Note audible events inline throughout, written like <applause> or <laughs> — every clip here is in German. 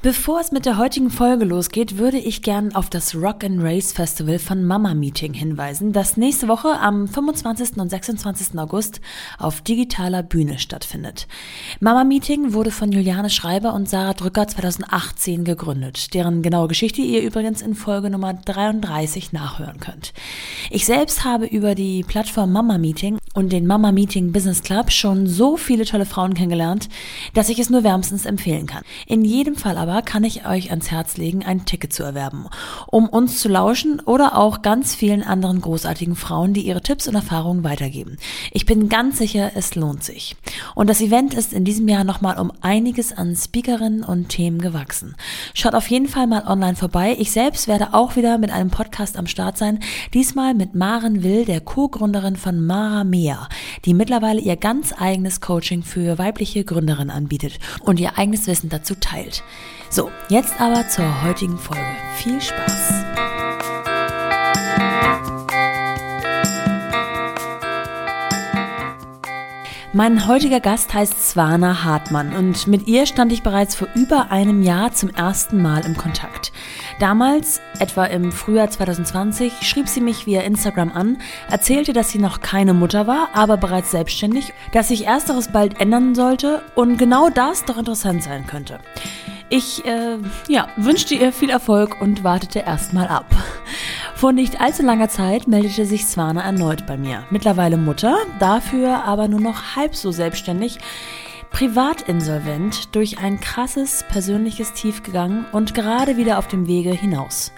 Bevor es mit der heutigen Folge losgeht, würde ich gern auf das Rock and Race Festival von Mama Meeting hinweisen, das nächste Woche am 25. und 26. August auf digitaler Bühne stattfindet. Mama Meeting wurde von Juliane Schreiber und Sarah Drücker 2018 gegründet, deren genaue Geschichte ihr übrigens in Folge Nummer 33 nachhören könnt. Ich selbst habe über die Plattform Mama Meeting und den Mama Meeting Business Club schon so viele tolle Frauen kennengelernt, dass ich es nur wärmstens empfehlen kann. In jedem Fall aber kann ich euch ans Herz legen, ein Ticket zu erwerben, um uns zu lauschen oder auch ganz vielen anderen großartigen Frauen, die ihre Tipps und Erfahrungen weitergeben. Ich bin ganz sicher, es lohnt sich. Und das Event ist in diesem Jahr nochmal um einiges an Speakerinnen und Themen gewachsen. Schaut auf jeden Fall mal online vorbei. Ich selbst werde auch wieder mit einem Podcast am Start sein, diesmal mit Maren Will, der Co-Gründerin von Mara Mea, die mittlerweile ihr ganz eigenes Coaching für weibliche Gründerinnen anbietet und ihr eigenes Wissen dazu teilt. So, jetzt aber zur heutigen Folge. Viel Spaß! Mein heutiger Gast heißt Swana Hartmann und mit ihr stand ich bereits vor über einem Jahr zum ersten Mal im Kontakt. Damals, etwa im Frühjahr 2020, schrieb sie mich via Instagram an, erzählte, dass sie noch keine Mutter war, aber bereits selbstständig, dass sich ersteres bald ändern sollte und genau das doch interessant sein könnte. Ich äh, ja, wünschte ihr viel Erfolg und wartete erstmal ab. Vor nicht allzu langer Zeit meldete sich Swana erneut bei mir. Mittlerweile Mutter, dafür aber nur noch halb so selbstständig, privat insolvent, durch ein krasses persönliches Tief gegangen und gerade wieder auf dem Wege hinaus.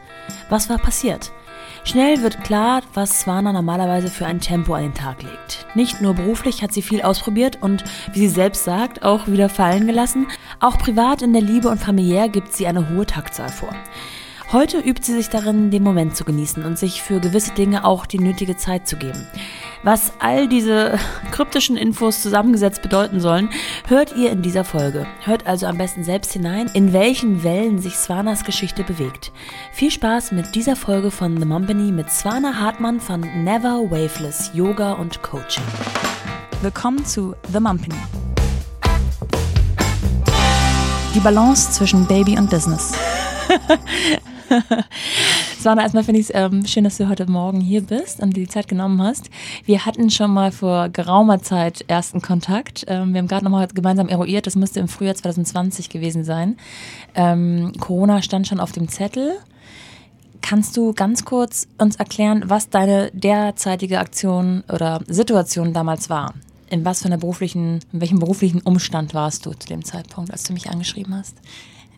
Was war passiert? Schnell wird klar, was Swana normalerweise für ein Tempo an den Tag legt. Nicht nur beruflich hat sie viel ausprobiert und, wie sie selbst sagt, auch wieder fallen gelassen, auch privat in der Liebe und familiär gibt sie eine hohe Taktzahl vor. Heute übt sie sich darin, den Moment zu genießen und sich für gewisse Dinge auch die nötige Zeit zu geben. Was all diese <laughs> kryptischen Infos zusammengesetzt bedeuten sollen, hört ihr in dieser Folge. Hört also am besten selbst hinein, in welchen Wellen sich Swanas Geschichte bewegt. Viel Spaß mit dieser Folge von The Mumpany mit Swana Hartmann von Never Waveless Yoga und Coaching. Willkommen zu The Mumpany. Die Balance zwischen Baby und Business. <laughs> Sana, erstmal finde ich es ähm, schön, dass du heute Morgen hier bist und dir die Zeit genommen hast. Wir hatten schon mal vor geraumer Zeit ersten Kontakt. Ähm, wir haben gerade nochmal gemeinsam eruiert, das müsste im Frühjahr 2020 gewesen sein. Ähm, Corona stand schon auf dem Zettel. Kannst du ganz kurz uns erklären, was deine derzeitige Aktion oder Situation damals war? In was für einer beruflichen, in welchem beruflichen Umstand warst du zu dem Zeitpunkt, als du mich angeschrieben hast?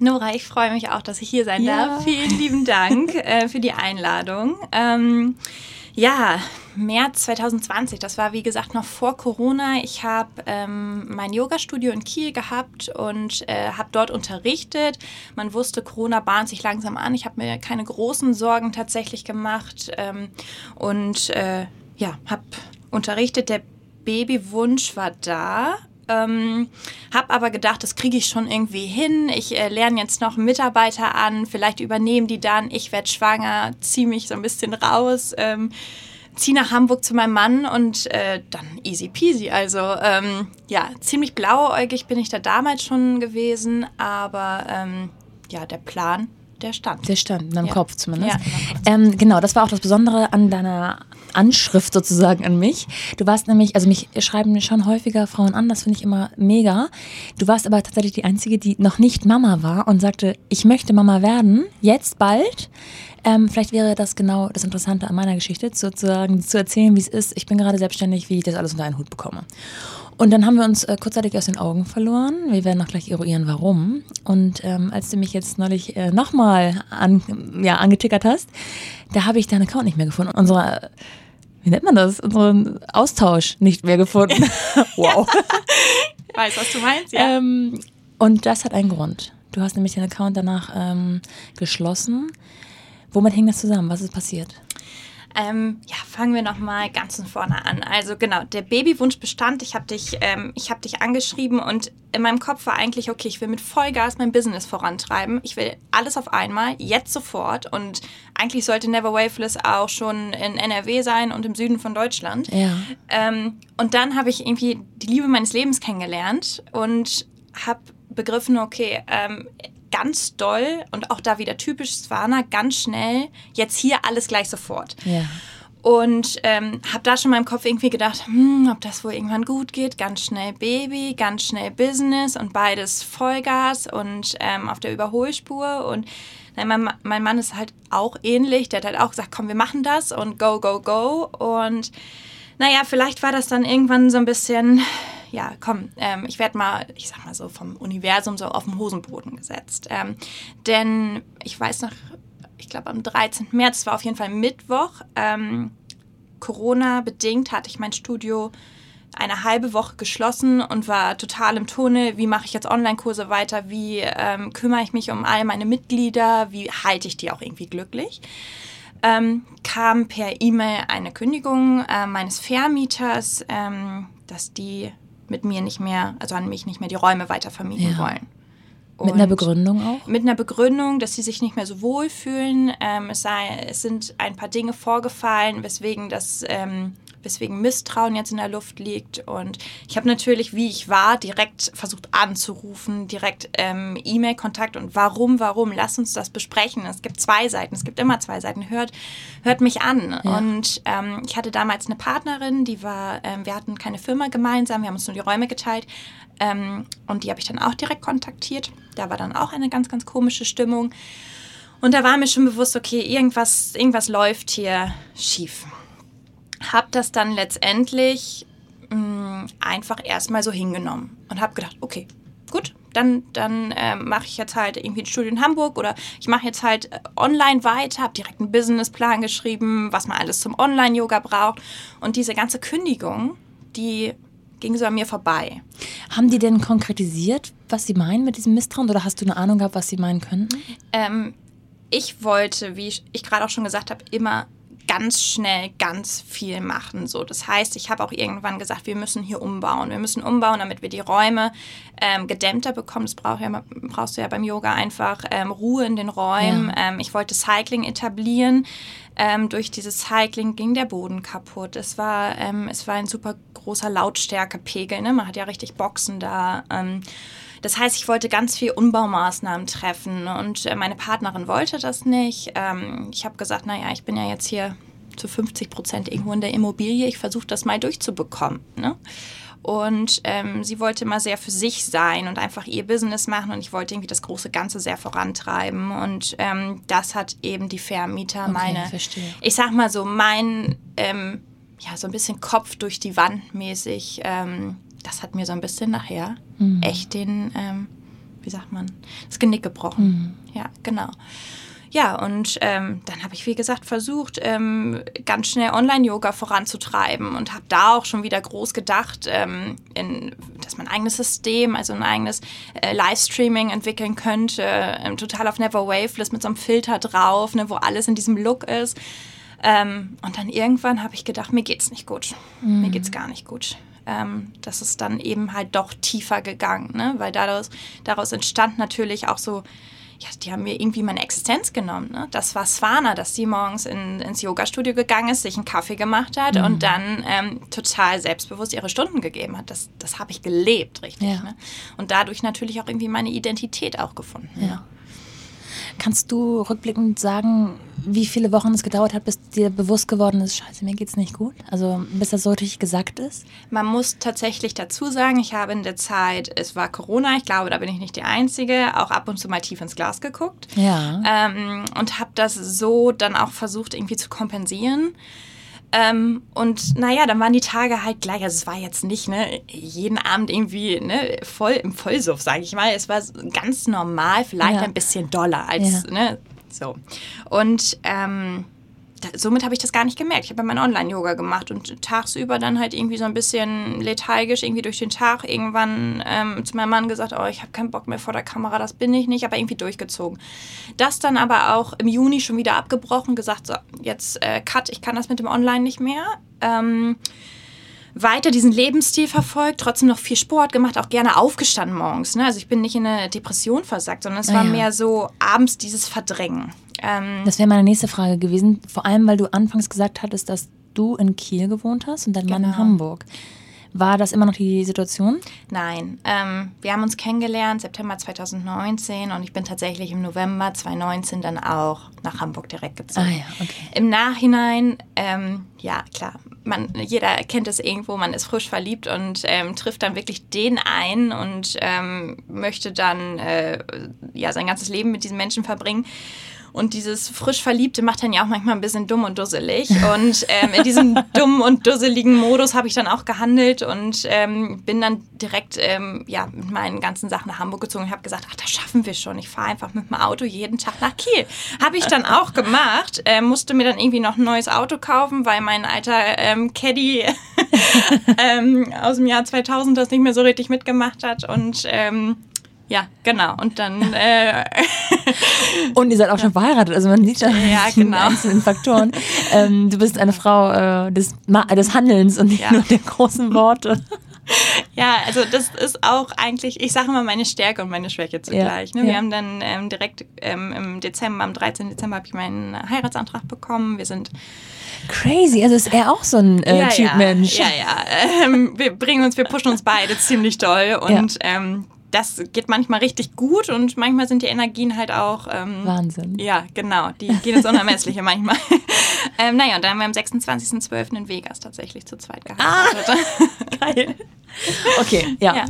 Nora, ich freue mich auch, dass ich hier sein ja. darf. Vielen lieben Dank <laughs> äh, für die Einladung. Ähm, ja, März 2020, das war wie gesagt noch vor Corona. Ich habe ähm, mein Yoga-Studio in Kiel gehabt und äh, habe dort unterrichtet. Man wusste, Corona bahnt sich langsam an. Ich habe mir keine großen Sorgen tatsächlich gemacht ähm, und äh, ja, habe unterrichtet. Der Babywunsch war da. Ähm, habe aber gedacht, das kriege ich schon irgendwie hin. Ich äh, lerne jetzt noch Mitarbeiter an, vielleicht übernehmen die dann. Ich werde schwanger, ziehe mich so ein bisschen raus, ähm, ziehe nach Hamburg zu meinem Mann und äh, dann easy peasy. Also ähm, ja, ziemlich blauäugig bin ich da damals schon gewesen, aber ähm, ja, der Plan der stand. Der stand, in deinem ja. Kopf zumindest. Ja, ähm, genau, das war auch das Besondere an deiner Anschrift sozusagen an mich. Du warst nämlich, also mich schreiben schon häufiger Frauen an, das finde ich immer mega. Du warst aber tatsächlich die Einzige, die noch nicht Mama war und sagte, ich möchte Mama werden, jetzt bald. Ähm, vielleicht wäre das genau das Interessante an meiner Geschichte, sozusagen zu erzählen, wie es ist. Ich bin gerade selbstständig, wie ich das alles unter einen Hut bekomme. Und dann haben wir uns äh, kurzzeitig aus den Augen verloren. Wir werden auch gleich eruieren, warum. Und ähm, als du mich jetzt neulich äh, nochmal an, ja, angetickert hast, da habe ich deinen Account nicht mehr gefunden. Unsere, wie nennt man das? Unseren Austausch nicht mehr gefunden. <laughs> wow. Ich weiß, was du meinst, ja. Ähm, und das hat einen Grund. Du hast nämlich den Account danach ähm, geschlossen. Womit hängt das zusammen? Was ist passiert? Ähm, ja, fangen wir nochmal ganz von vorne an. Also genau, der Babywunsch bestand. Ich habe dich, ähm, hab dich angeschrieben und in meinem Kopf war eigentlich, okay, ich will mit Vollgas mein Business vorantreiben. Ich will alles auf einmal, jetzt sofort. Und eigentlich sollte Never Waveless auch schon in NRW sein und im Süden von Deutschland. Ja. Ähm, und dann habe ich irgendwie die Liebe meines Lebens kennengelernt und habe begriffen, okay, ähm, ganz doll und auch da wieder typisch Swana, ganz schnell, jetzt hier alles gleich sofort. Ja. Und ähm, habe da schon in meinem Kopf irgendwie gedacht, hm, ob das wohl irgendwann gut geht. Ganz schnell Baby, ganz schnell Business und beides Vollgas und ähm, auf der Überholspur. Und nein, mein, mein Mann ist halt auch ähnlich. Der hat halt auch gesagt, komm, wir machen das und go, go, go. Und naja, vielleicht war das dann irgendwann so ein bisschen, ja, komm, ähm, ich werde mal, ich sag mal so, vom Universum so auf den Hosenboden gesetzt. Ähm, denn ich weiß noch, ich glaube am 13. März, war auf jeden Fall Mittwoch, ähm, Corona-bedingt hatte ich mein Studio eine halbe Woche geschlossen und war total im Tunnel. Wie mache ich jetzt Online-Kurse weiter? Wie ähm, kümmere ich mich um all meine Mitglieder? Wie halte ich die auch irgendwie glücklich? ähm, kam per E-Mail eine Kündigung äh, meines Vermieters, ähm, dass die mit mir nicht mehr, also an mich nicht mehr die Räume weiter vermieten ja. wollen. Und mit einer Begründung auch? Mit einer Begründung, dass sie sich nicht mehr so wohlfühlen. Ähm, es, sei, es sind ein paar Dinge vorgefallen, weswegen das ähm, weswegen Misstrauen jetzt in der Luft liegt. Und ich habe natürlich, wie ich war, direkt versucht anzurufen, direkt ähm, E-Mail-Kontakt und warum, warum, lass uns das besprechen. Es gibt zwei Seiten, es gibt immer zwei Seiten. Hört, hört mich an. Ja. Und ähm, ich hatte damals eine Partnerin, die war, ähm, wir hatten keine Firma gemeinsam, wir haben uns nur die Räume geteilt. Ähm, und die habe ich dann auch direkt kontaktiert. Da war dann auch eine ganz, ganz komische Stimmung. Und da war mir schon bewusst, okay, irgendwas, irgendwas läuft hier schief habe das dann letztendlich mh, mm, einfach erstmal so hingenommen und habe gedacht, okay, gut, dann, dann äh, mache ich jetzt halt irgendwie ein Studium in Hamburg oder ich mache jetzt halt äh, online weiter, habe direkt einen Businessplan geschrieben, was man alles zum Online-Yoga braucht. Und diese ganze Kündigung, die ging so an mir vorbei. Haben die denn konkretisiert, was sie meinen mit diesem Misstrauen oder hast du eine Ahnung gehabt, was sie meinen könnten? Ähm, ich wollte, wie ich, ich gerade auch schon gesagt habe, immer ganz schnell ganz viel machen. So, das heißt, ich habe auch irgendwann gesagt, wir müssen hier umbauen. Wir müssen umbauen, damit wir die Räume ähm, gedämmter bekommen. Das brauch ja, brauchst du ja beim Yoga einfach ähm, Ruhe in den Räumen. Ja. Ähm, ich wollte Cycling etablieren. Ähm, durch dieses Cycling ging der Boden kaputt. Es war, ähm, es war ein super großer Lautstärkepegel. Ne? Man hat ja richtig Boxen da. Das heißt, ich wollte ganz viel Umbaumaßnahmen treffen und äh, meine Partnerin wollte das nicht. Ähm, ich habe gesagt, naja, ich bin ja jetzt hier zu 50 Prozent irgendwo in der Immobilie. Ich versuche das mal durchzubekommen. Ne? Und ähm, sie wollte immer sehr für sich sein und einfach ihr Business machen. Und ich wollte irgendwie das große Ganze sehr vorantreiben. Und ähm, das hat eben die Vermieter okay, meine, verstehe. ich sag mal so, mein, ähm, ja, so ein bisschen Kopf durch die Wand mäßig ähm, das hat mir so ein bisschen nachher mhm. echt den, ähm, wie sagt man, das Genick gebrochen. Mhm. Ja, genau. Ja, und ähm, dann habe ich, wie gesagt, versucht, ähm, ganz schnell Online-Yoga voranzutreiben und habe da auch schon wieder groß gedacht, ähm, in, dass man ein eigenes System, also ein eigenes äh, Livestreaming entwickeln könnte, ähm, total auf Never Waveless mit so einem Filter drauf, ne, wo alles in diesem Look ist. Ähm, und dann irgendwann habe ich gedacht, mir geht's nicht gut. Mhm. Mir geht's gar nicht gut ähm, das ist dann eben halt doch tiefer gegangen, ne? weil daraus, daraus entstand natürlich auch so, ja, die haben mir irgendwie meine Existenz genommen. Ne? Das war Swana, dass sie morgens in, ins Yoga-Studio gegangen ist, sich einen Kaffee gemacht hat mhm. und dann ähm, total selbstbewusst ihre Stunden gegeben hat. Das, das habe ich gelebt, richtig. Ja. Ne? Und dadurch natürlich auch irgendwie meine Identität auch gefunden. Ja. Ne? Kannst du rückblickend sagen, wie viele Wochen es gedauert hat, bis dir bewusst geworden ist, scheiße, mir geht's nicht gut? Also bis das so richtig gesagt ist? Man muss tatsächlich dazu sagen, ich habe in der Zeit, es war Corona, ich glaube, da bin ich nicht die Einzige, auch ab und zu mal tief ins Glas geguckt. Ja. Ähm, und habe das so dann auch versucht, irgendwie zu kompensieren. Ähm, und naja, dann waren die Tage halt gleich. Also es war jetzt nicht ne, jeden Abend irgendwie ne, voll im Vollsuff, sage ich mal. Es war ganz normal, vielleicht ja. ein bisschen doller als ja. ne, so. Und ähm, somit habe ich das gar nicht gemerkt. Ich habe mein Online-Yoga gemacht und tagsüber dann halt irgendwie so ein bisschen lethargisch irgendwie durch den Tag irgendwann ähm, zu meinem Mann gesagt, oh, ich habe keinen Bock mehr vor der Kamera, das bin ich nicht, aber irgendwie durchgezogen. Das dann aber auch im Juni schon wieder abgebrochen, gesagt, so, jetzt äh, Cut, ich kann das mit dem Online nicht mehr. Ähm, weiter diesen Lebensstil verfolgt, trotzdem noch viel Sport gemacht, auch gerne aufgestanden morgens. Ne? Also ich bin nicht in eine Depression versagt, sondern es ah, war ja. mehr so abends dieses Verdrängen. Ähm, das wäre meine nächste Frage gewesen, vor allem weil du anfangs gesagt hattest, dass du in Kiel gewohnt hast und dein Mann in genau. Hamburg. War das immer noch die Situation? Nein. Ähm, wir haben uns kennengelernt September 2019 und ich bin tatsächlich im November 2019 dann auch nach Hamburg direkt gezogen. Ah, ja, okay. Im Nachhinein, ähm, ja klar, man, jeder kennt es irgendwo, man ist frisch verliebt und ähm, trifft dann wirklich den ein und ähm, möchte dann äh, ja sein ganzes Leben mit diesem Menschen verbringen. Und dieses frisch Verliebte macht dann ja auch manchmal ein bisschen dumm und dusselig. Und ähm, in diesem <laughs> dummen und dusseligen Modus habe ich dann auch gehandelt und ähm, bin dann direkt ähm, ja, mit meinen ganzen Sachen nach Hamburg gezogen und habe gesagt, ach, das schaffen wir schon. Ich fahre einfach mit dem Auto jeden Tag nach Kiel. Habe ich dann auch gemacht. Äh, musste mir dann irgendwie noch ein neues Auto kaufen, weil mein alter ähm, Caddy <laughs> ähm, aus dem Jahr 2000 das nicht mehr so richtig mitgemacht hat. Und ähm, ja, genau. Und dann. Äh <laughs> und ihr seid auch schon verheiratet. Also man sieht schon ja, genau. einzelnen Faktoren. Ähm, du bist eine Frau äh, des, des Handelns und nicht ja. nur der großen Worte. <laughs> Ja, also das ist auch eigentlich, ich sage immer meine Stärke und meine Schwäche zugleich. Ne? Wir haben dann ähm, direkt ähm, im Dezember, am 13. Dezember habe ich meinen Heiratsantrag bekommen. Wir sind Crazy, also ist er auch so ein äh, ja, Typ Mensch. Ja, ja. <laughs> Ähm, wir bringen uns, wir pushen uns beide ziemlich doll und ähm, das geht manchmal richtig gut und manchmal sind die Energien halt auch. Ähm, Wahnsinn. Ja, genau. Die gehen ins Unermessliche <laughs> manchmal. ähm, naja, und dann haben wir am 26.12. in Vegas tatsächlich zu zweit geheiratet. Ah, <laughs> geil. Okay, ja. ja.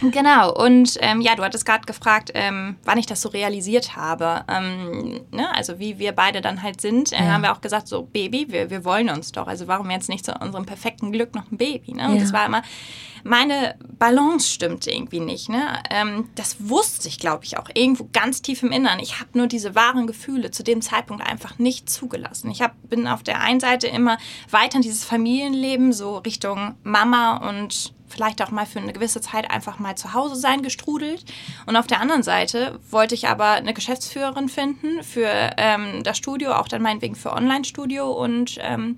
Genau, und ähm, ja, du hattest gerade gefragt, ähm, wann ich das so realisiert habe. Ähm, ne? Also wie wir beide dann halt sind, äh, ja. haben wir auch gesagt, so Baby, wir, wir wollen uns doch. Also warum jetzt nicht zu unserem perfekten Glück noch ein Baby? Ne? Und ja. das war immer, meine Balance stimmte irgendwie nicht. Ne? Ähm, das wusste ich, glaube ich, auch irgendwo ganz tief im Innern. Ich habe nur diese wahren Gefühle zu dem Zeitpunkt einfach nicht zugelassen. Ich hab, bin auf der einen Seite immer weiter in dieses Familienleben, so Richtung Mama und vielleicht auch mal für eine gewisse Zeit einfach mal zu Hause sein gestrudelt. Und auf der anderen Seite wollte ich aber eine Geschäftsführerin finden für ähm, das Studio, auch dann meinetwegen für Online-Studio und ähm,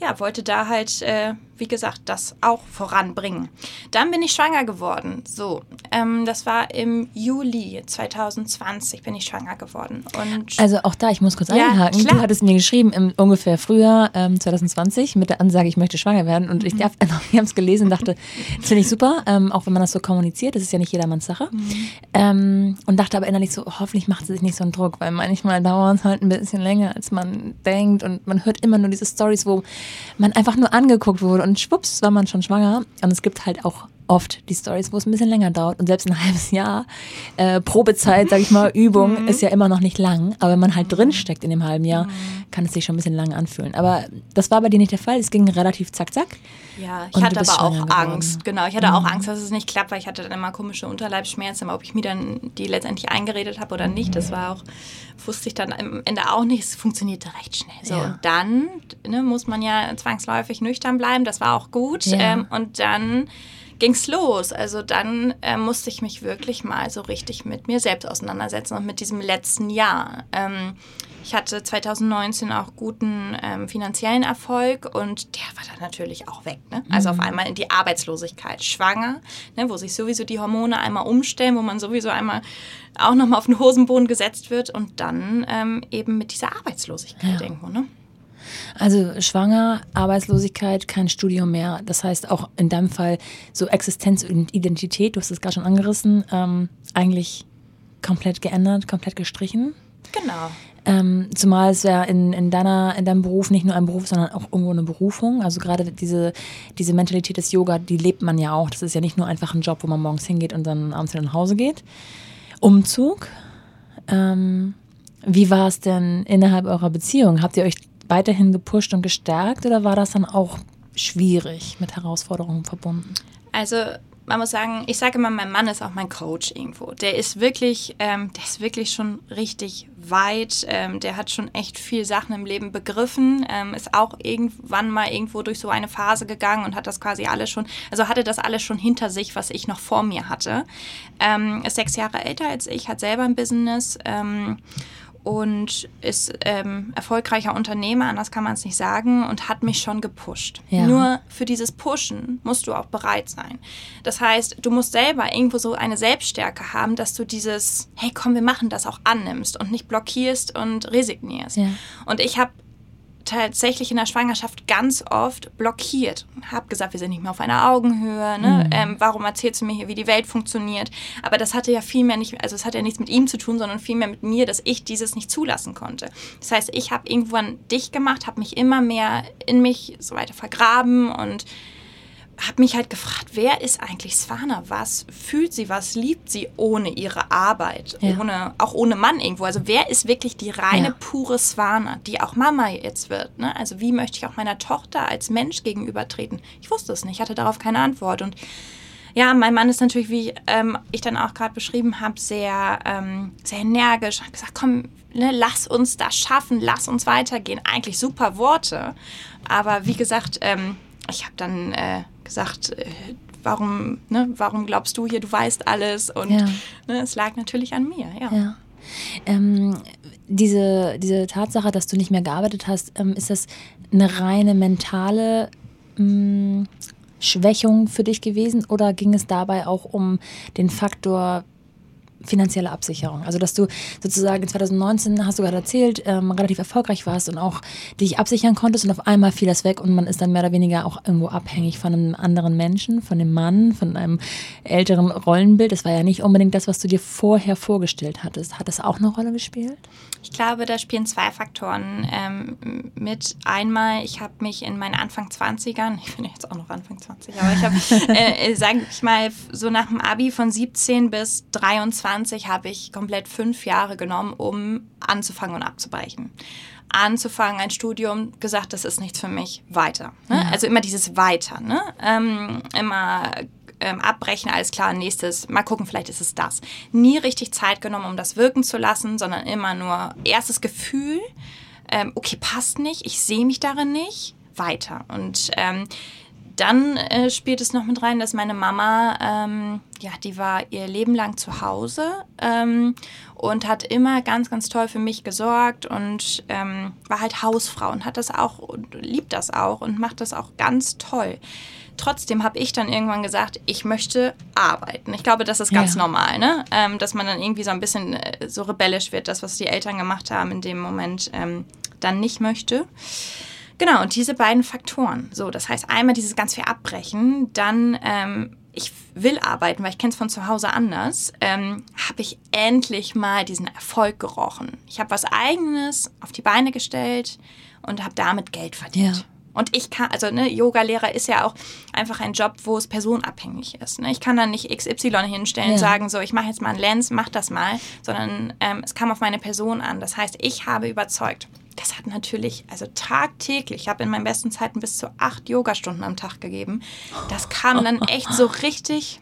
ja, wollte da halt, äh, wie gesagt, das auch voranbringen. Dann bin ich schwanger geworden. So, ähm, das war im Juli 2020 bin ich schwanger geworden. Und also auch da, ich muss kurz ja, einhaken. Klar. Du hattest mir geschrieben im ungefähr Frühjahr ähm, 2020 mit der Ansage, ich möchte schwanger werden. Und mhm. <laughs> ich, darf, ich habe es gelesen und dachte, das finde ich super, ähm, auch wenn man das so kommuniziert. Das ist ja nicht jedermanns Sache. Mhm. Ähm, und dachte aber innerlich so, hoffentlich macht sie sich nicht so einen Druck, weil manchmal dauert es halt ein bisschen länger, als man denkt. Und man hört immer nur diese Stories, wo man einfach nur angeguckt wurde und schwupps war man schon schwanger. Und es gibt halt auch oft die Stories, wo es ein bisschen länger dauert und selbst ein <laughs> halbes Jahr äh, Probezeit, sag ich mal, <laughs> Übung mhm. ist ja immer noch nicht lang, aber wenn man halt drin steckt in dem halben Jahr, mhm. kann es sich schon ein bisschen lang anfühlen. Aber das war bei dir nicht der Fall, es ging relativ zack zack. Ja, ich hatte aber auch Angst, genau, ich hatte mhm. auch Angst, dass es nicht klappt, weil ich hatte dann immer komische Unterleibsschmerzen, ob ich mir dann die letztendlich eingeredet habe oder nicht, das war auch, wusste ich dann am Ende auch nicht, es funktionierte recht schnell. So, ja. und dann ne, muss man ja zwangsläufig nüchtern bleiben, das war auch gut ja. ähm, und dann ging's los. Also dann äh, musste ich mich wirklich mal so richtig mit mir selbst auseinandersetzen und mit diesem letzten Jahr. Ähm, ich hatte 2019 auch guten ähm, finanziellen Erfolg und der war dann natürlich auch weg. Ne? Also mhm. auf einmal in die Arbeitslosigkeit. Schwanger, ne, wo sich sowieso die Hormone einmal umstellen, wo man sowieso einmal auch nochmal auf den Hosenboden gesetzt wird und dann ähm, eben mit dieser Arbeitslosigkeit ja. irgendwo. Ne? Also schwanger, Arbeitslosigkeit, kein Studium mehr. Das heißt auch in deinem Fall so Existenz und Identität, du hast es gerade schon angerissen, ähm, eigentlich komplett geändert, komplett gestrichen. Genau. Ähm, zumal es ja in, in, deiner, in deinem Beruf nicht nur ein Beruf, sondern auch irgendwo eine Berufung. Also gerade diese, diese Mentalität des Yoga, die lebt man ja auch. Das ist ja nicht nur einfach ein Job, wo man morgens hingeht und dann abends wieder nach Hause geht. Umzug. Ähm, wie war es denn innerhalb eurer Beziehung? Habt ihr euch weiterhin gepusht und gestärkt oder war das dann auch schwierig mit Herausforderungen verbunden? Also man muss sagen, ich sage immer, mein Mann ist auch mein Coach irgendwo. Der ist wirklich, ähm, der ist wirklich schon richtig weit. Ähm, der hat schon echt viel Sachen im Leben begriffen. Ähm, ist auch irgendwann mal irgendwo durch so eine Phase gegangen und hat das quasi alles schon, also hatte das alles schon hinter sich, was ich noch vor mir hatte. Ähm, ist sechs Jahre älter als ich, hat selber ein Business ähm, und ist ähm, erfolgreicher Unternehmer, anders kann man es nicht sagen, und hat mich schon gepusht. Ja. Nur für dieses Pushen musst du auch bereit sein. Das heißt, du musst selber irgendwo so eine Selbststärke haben, dass du dieses, hey komm, wir machen das auch annimmst und nicht blockierst und resignierst. Ja. Und ich habe tatsächlich in der Schwangerschaft ganz oft blockiert. Hab gesagt, wir sind nicht mehr auf einer Augenhöhe. Ne? Mhm. Ähm, warum erzählst du mir hier, wie die Welt funktioniert? Aber das hatte ja viel mehr nicht, also es hat ja nichts mit ihm zu tun, sondern viel mehr mit mir, dass ich dieses nicht zulassen konnte. Das heißt, ich habe irgendwann dicht gemacht, habe mich immer mehr in mich so weiter vergraben und habe mich halt gefragt, wer ist eigentlich Svana? Was fühlt sie, was liebt sie ohne ihre Arbeit, ja. ohne, auch ohne Mann irgendwo? Also wer ist wirklich die reine, ja. pure Svana, die auch Mama jetzt wird? Ne? Also wie möchte ich auch meiner Tochter als Mensch gegenübertreten? Ich wusste es nicht, hatte darauf keine Antwort. Und ja, mein Mann ist natürlich, wie ähm, ich dann auch gerade beschrieben habe, sehr, ähm, sehr energisch. Hat gesagt, komm, ne, lass uns das schaffen, lass uns weitergehen. Eigentlich super Worte. Aber wie gesagt, ähm, ich habe dann äh, gesagt, äh, warum, ne, warum glaubst du hier, du weißt alles? Und ja. ne, es lag natürlich an mir, ja. ja. Ähm, diese, diese Tatsache, dass du nicht mehr gearbeitet hast, ähm, ist das eine reine mentale mh, mm, Schwächung für dich gewesen oder ging es dabei auch um den Faktor finanzielle Absicherung. Also dass du sozusagen 2019, hast du gerade erzählt, ähm, relativ erfolgreich warst und auch dich absichern konntest und auf einmal fiel das weg und man ist dann mehr oder weniger auch irgendwo abhängig von einem anderen Menschen, von dem Mann, von einem älteren Rollenbild. Das war ja nicht unbedingt das, was du dir vorher vorgestellt hattest. Hat das auch eine Rolle gespielt? Ich glaube, da spielen zwei Faktoren ähm, mit. Einmal, ich habe mich in meinen Anfang 20ern, <laughs> ich bin jetzt auch noch Anfang 20, aber ich habe, <laughs> äh, sage ich mal, so nach dem Abi von 17 bis 23 habe ich komplett fünf Jahre genommen, um anzufangen und abzubrechen anzufangen, ein Studium, gesagt, das ist nichts für mich, weiter. Ne? Ja. Also immer dieses Weiter. Ne? Ähm, immer ähm, abbrechen, alles klar, nächstes, mal gucken, vielleicht ist es das. Nie richtig Zeit genommen, um das wirken zu lassen, sondern immer nur erstes Gefühl, ähm, okay, passt nicht, ich sehe mich darin nicht, weiter. Und ähm, dann äh, spielt es noch mit rein, dass meine Mama, ähm, ja, die war ihr Leben lang zu Hause ähm, und hat immer ganz, ganz toll für mich gesorgt und ähm, war halt Hausfrau und hat das auch und liebt das auch und macht das auch ganz toll. Trotzdem habe ich dann irgendwann gesagt, ich möchte arbeiten. Ich glaube, das ist ganz ja. normal, ne? Ähm, dass man dann irgendwie so ein bisschen äh, so rebellisch wird, das, was die Eltern gemacht haben, in dem Moment ähm, dann nicht möchte. Genau, und diese beiden Faktoren. So, das heißt einmal dieses ganz viel Abbrechen, dann ähm, ich will arbeiten, weil ich kenne es von zu Hause anders, ähm, habe ich endlich mal diesen Erfolg gerochen. Ich habe was Eigenes auf die Beine gestellt und habe damit Geld verdient. Ja. Und ich kann, also ne, Yoga-Lehrer ist ja auch einfach ein Job, wo es personabhängig ist. Ne? Ich kann dann nicht XY hinstellen und sagen, so, ich mache jetzt mal einen Lens, mach das mal, sondern ähm, es kam auf meine Person an. Das heißt, ich habe überzeugt. Das hat natürlich, also tagtäglich, ich habe in meinen besten Zeiten bis zu acht Yogastunden am Tag gegeben. Das kam dann <laughs> echt so richtig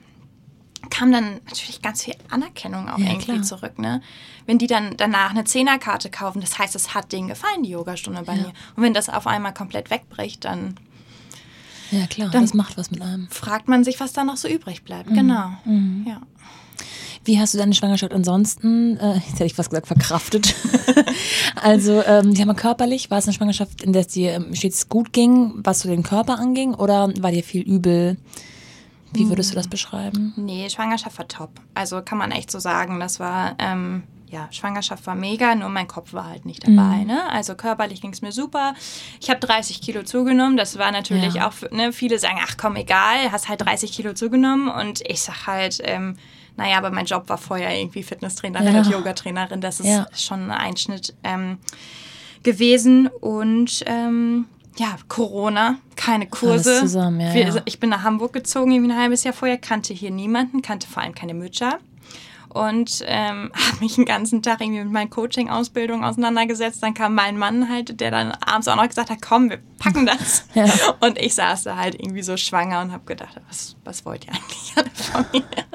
kam dann natürlich ganz viel Anerkennung auch ja, irgendwie klar. zurück. Ne? Wenn die dann danach eine Zehnerkarte kaufen, das heißt, es hat denen gefallen, die Yogastunde bei ja. mir. Und wenn das auf einmal komplett wegbricht, dann. Ja, klar, dann das macht was mit einem. Fragt man sich, was da noch so übrig bleibt. Mhm. Genau. Mhm. Ja. Wie hast du deine Schwangerschaft ansonsten, äh, <laughs> jetzt hätte ich fast gesagt, verkraftet? <laughs> also, ähm, die haben körperlich, war es eine Schwangerschaft, in der es dir ähm, stets gut ging, was so den Körper anging, oder war dir viel übel? Wie würdest du das beschreiben? Nee, Schwangerschaft war top. Also kann man echt so sagen, das war, ähm, ja, Schwangerschaft war mega, nur mein Kopf war halt nicht dabei. Mhm. Ne? Also körperlich ging es mir super. Ich habe 30 Kilo zugenommen. Das war natürlich ja. auch, ne, viele sagen, ach komm, egal, hast halt 30 Kilo zugenommen. Und ich sag halt, ähm, naja, aber mein Job war vorher irgendwie Fitnesstrainerin ja. und Yogatrainerin. Das ist ja. schon ein Einschnitt ähm, gewesen. Und ähm, ja, Corona, keine Kurse. Zusammen, ja, Wir, ja. Ich bin nach Hamburg gezogen, irgendwie ein halbes Jahr vorher, kannte hier niemanden, kannte vor allem keine Mütter und ähm, <laughs> habe mich den ganzen Tag irgendwie mit meinen Coaching-Ausbildungen auseinandergesetzt. Dann kam mein Mann halt, der dann abends auch noch gesagt hat, komm, wir packen das. <laughs> Ja. Und ich saß da halt irgendwie so schwanger und habe gedacht, was, was wollt ihr eigentlich alle von mir?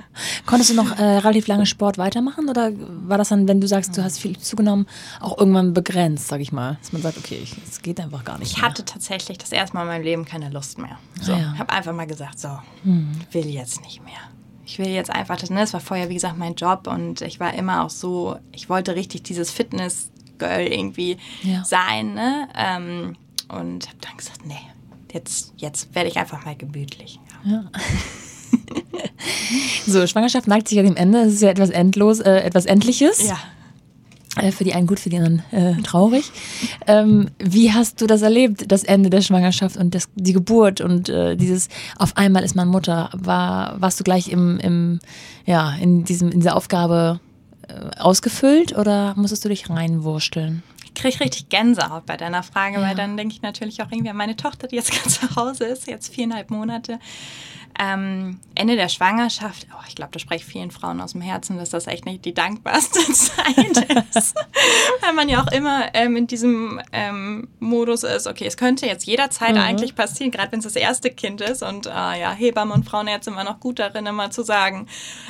Konntest du noch äh, relativ lange Sport weitermachen oder war das dann, wenn du sagst, du hast viel zugenommen, auch irgendwann begrenzt, sag ich mal, dass man sagt, okay, es geht einfach gar nicht. Ich mehr. hatte tatsächlich das erste Mal in meinem Leben keine Lust mehr. So, ah, ja. habe einfach mal gesagt, so, hm. will jetzt nicht mehr ich will jetzt einfach, das, ne, das war vorher, wie gesagt, mein Job und ich war immer auch so, ich wollte richtig dieses Fitness-Girl irgendwie ja. sein, ne? Ähm, und habe dann gesagt, nee, jetzt, jetzt werde ich einfach mal gemütlich. Ja. ja. <laughs> so, Schwangerschaft neigt sich ja dem Ende, es ist ja etwas endlos, äh, etwas Endliches. Ja. Äh, für die einen gut, für die anderen äh, traurig. Ähm, wie hast du das erlebt, das Ende der Schwangerschaft und das, die Geburt und äh, dieses auf einmal ist man Mutter? War, warst du gleich im, im, ja, in, diesem, in dieser Aufgabe äh, ausgefüllt oder musstest du dich reinwursteln? Ich kriege richtig Gänsehaut bei deiner Frage, ja. weil dann denke ich natürlich auch irgendwie an meine Tochter, die jetzt <laughs> ganz zu Hause ist, jetzt viereinhalb Monate ähm, Ende der Schwangerschaft, oh, ich glaube, da spreche ich vielen Frauen aus dem Herzen, dass das echt nicht die dankbarste <laughs> Zeit ist. Weil man ja auch immer ähm, in diesem ähm, Modus ist, okay, es könnte jetzt jederzeit mhm. eigentlich passieren, gerade wenn es das erste Kind ist. Und äh, ja, Hebammen und Frauenärzte sind immer noch gut darin, immer zu sagen,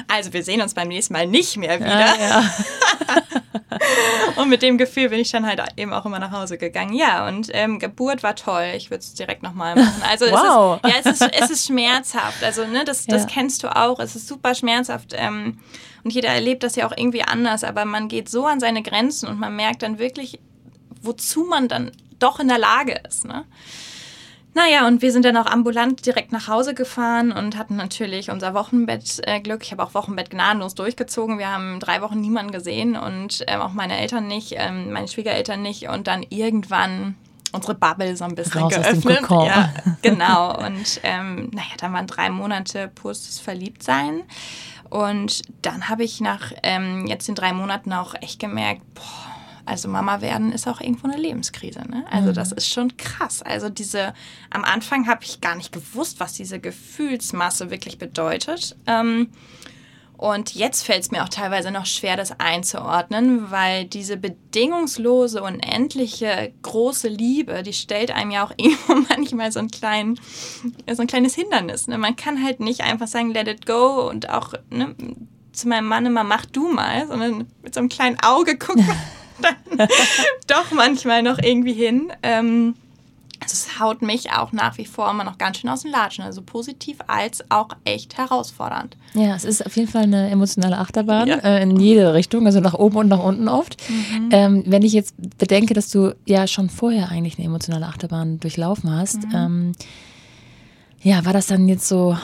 also wir sehen uns beim nächsten Mal nicht mehr wieder. Ja, ja. <laughs> und mit dem Gefühl bin ich dann halt eben auch immer nach Hause gegangen. Ja, und ähm, Geburt war toll. Ich würde es direkt nochmal machen. Also wow. es, ist, ja, es, ist, es ist schmerzhaft schmerzhaft. Also, ne, das, ja. das kennst du auch. Es ist super schmerzhaft. Ähm, und jeder erlebt das ja auch irgendwie anders. Aber man geht so an seine Grenzen und man merkt dann wirklich, wozu man dann doch in der Lage ist. Ne? Naja, und wir sind dann auch ambulant direkt nach Hause gefahren und hatten natürlich unser Wochenbettglück. Äh, ich habe auch Wochenbett gnadenlos durchgezogen. Wir haben drei Wochen niemanden gesehen und ähm, auch meine Eltern nicht, ähm, meine Schwiegereltern nicht. Und dann irgendwann unsere Bubble so ein bisschen Raus geöffnet. Ja, genau. Und ähm, naja, dann waren drei Monate purstes Verliebtsein. Und dann habe ich nach ähm, jetzt den drei Monaten auch echt gemerkt, boah, also Mama werden ist auch irgendwo eine Lebenskrise. Ne? Also mhm. das ist schon krass. Also diese, am Anfang habe ich gar nicht gewusst, was diese Gefühlsmasse wirklich bedeutet. Ähm, und jetzt fällt es mir auch teilweise noch schwer, das einzuordnen, weil diese bedingungslose, unendliche, große Liebe, die stellt einem ja auch <laughs> irgendwo manchmal so ein, klein, so ein kleines Hindernis. Ne? Man kann halt nicht einfach sagen, let it go und auch ne, zu meinem Mann immer, mach du mal, sondern mit so einem kleinen Auge gucken <laughs> <laughs> dann doch manchmal noch irgendwie hin. Ähm, also es haut mich auch nach wie vor immer noch ganz schön aus den Latschen. Also positiv als auch echt herausfordernd. Ja, es ist auf jeden Fall eine emotionale Achterbahn ja. äh, in jede Richtung, also nach oben und nach unten oft. Mhm. Ähm, wenn ich jetzt bedenke, dass du ja schon vorher eigentlich eine emotionale Achterbahn durchlaufen hast, mhm. ähm, ja, war das dann jetzt so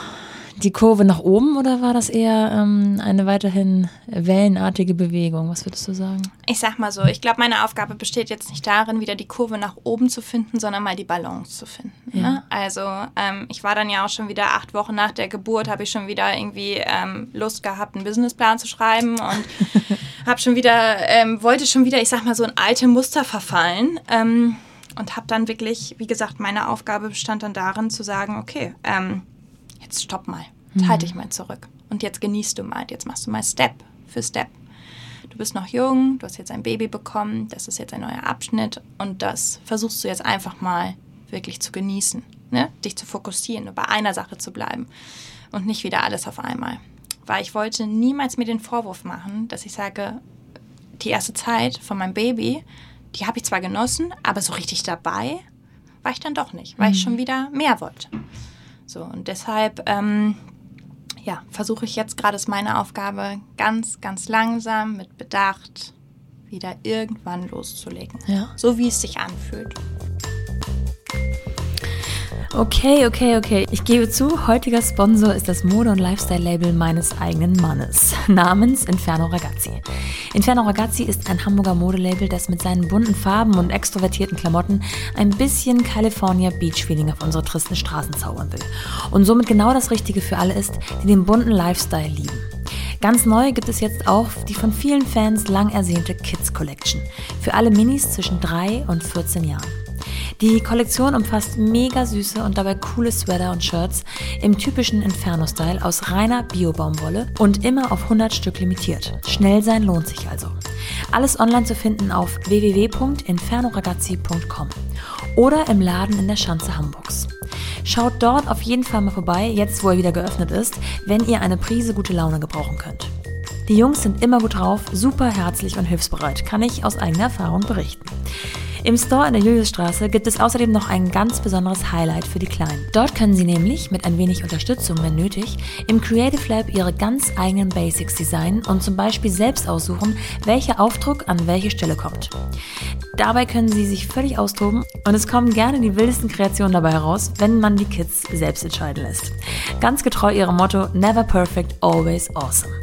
die Kurve nach oben oder war das eher ähm, eine weiterhin wellenartige Bewegung? Was würdest du sagen? Ich sag mal so, ich glaube, meine Aufgabe besteht jetzt nicht darin, wieder die Kurve nach oben zu finden, sondern mal die Balance zu finden. Ja. Ne? Also ähm, ich war dann ja auch schon wieder acht Wochen nach der Geburt, habe ich schon wieder irgendwie ähm, Lust gehabt, einen Businessplan zu schreiben und <laughs> habe schon wieder, ähm, wollte schon wieder, ich sag mal so, in alte Muster verfallen ähm, und habe dann wirklich, wie gesagt, meine Aufgabe bestand dann darin zu sagen, okay, ähm, jetzt stopp mal, mhm. halt dich mal zurück. Und jetzt genießt du mal, jetzt machst du mal Step für Step. Du bist noch jung, du hast jetzt ein Baby bekommen, das ist jetzt ein neuer Abschnitt und das versuchst du jetzt einfach mal wirklich zu genießen, ne? dich zu fokussieren und bei einer Sache zu bleiben und nicht wieder alles auf einmal. Weil ich wollte niemals mir den Vorwurf machen, dass ich sage, die erste Zeit von meinem Baby, die habe ich zwar genossen, aber so richtig dabei war ich dann doch nicht, weil mhm. ich schon wieder mehr wollte. So, und deshalb ähm, ja, versuche ich jetzt gerade, ist meine Aufgabe, ganz, ganz langsam mit Bedacht wieder irgendwann loszulegen. Ja. So wie es sich anfühlt. Okay, okay, okay. Ich gebe zu, heutiger Sponsor ist das Mode- und Lifestyle-Label meines eigenen Mannes, <laughs> namens Inferno Ragazzi. Inferno Ragazzi ist ein Hamburger Modelabel, das mit seinen bunten Farben und extrovertierten Klamotten ein bisschen California Beach-Feeling auf unsere tristen Straßen zaubern will. Und somit genau das Richtige für alle ist, die den bunten Lifestyle lieben. Ganz neu gibt es jetzt auch die von vielen Fans lang ersehnte Kids Collection. Für alle Minis zwischen 3 und 14 Jahren. Die Kollektion umfasst mega süße und dabei coole Sweater und Shirts im typischen Inferno-Style aus reiner Bio-Baumwolle und immer auf 100 Stück limitiert. Schnell sein lohnt sich also. Alles online zu finden auf www.infernoragazzi.com oder im Laden in der Schanze Hamburgs. Schaut dort auf jeden Fall mal vorbei, jetzt wo er wieder geöffnet ist, wenn ihr eine Prise gute Laune gebrauchen könnt. Die Jungs sind immer gut drauf, super herzlich und hilfsbereit, kann ich aus eigener Erfahrung berichten. Im Store in der Juliusstraße gibt es außerdem noch ein ganz besonderes Highlight für die Kleinen. Dort können sie nämlich mit ein wenig Unterstützung, wenn nötig, im Creative Lab ihre ganz eigenen Basics designen und zum Beispiel selbst aussuchen, welcher Aufdruck an welche Stelle kommt. Dabei können sie sich völlig austoben und es kommen gerne die wildesten Kreationen dabei heraus, wenn man die Kids selbst entscheiden lässt. Ganz getreu ihrem Motto Never Perfect, Always Awesome.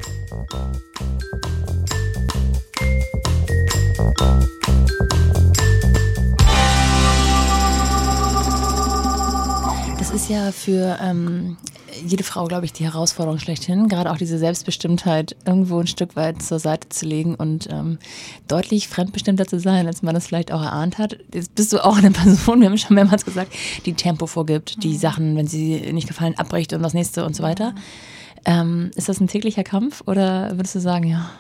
Ist ja für ähm, jede Frau, glaube ich, die Herausforderung schlechthin, gerade auch diese Selbstbestimmtheit irgendwo ein Stück weit zur Seite zu legen und ähm, deutlich fremdbestimmter zu sein, als man das vielleicht auch erahnt hat. Jetzt bist du auch eine Person, wir haben schon mehrmals gesagt, die Tempo vorgibt, die mhm. Sachen, wenn sie nicht gefallen, abbricht und das nächste und so weiter. Ähm, ist das ein täglicher Kampf oder würdest du sagen, ja,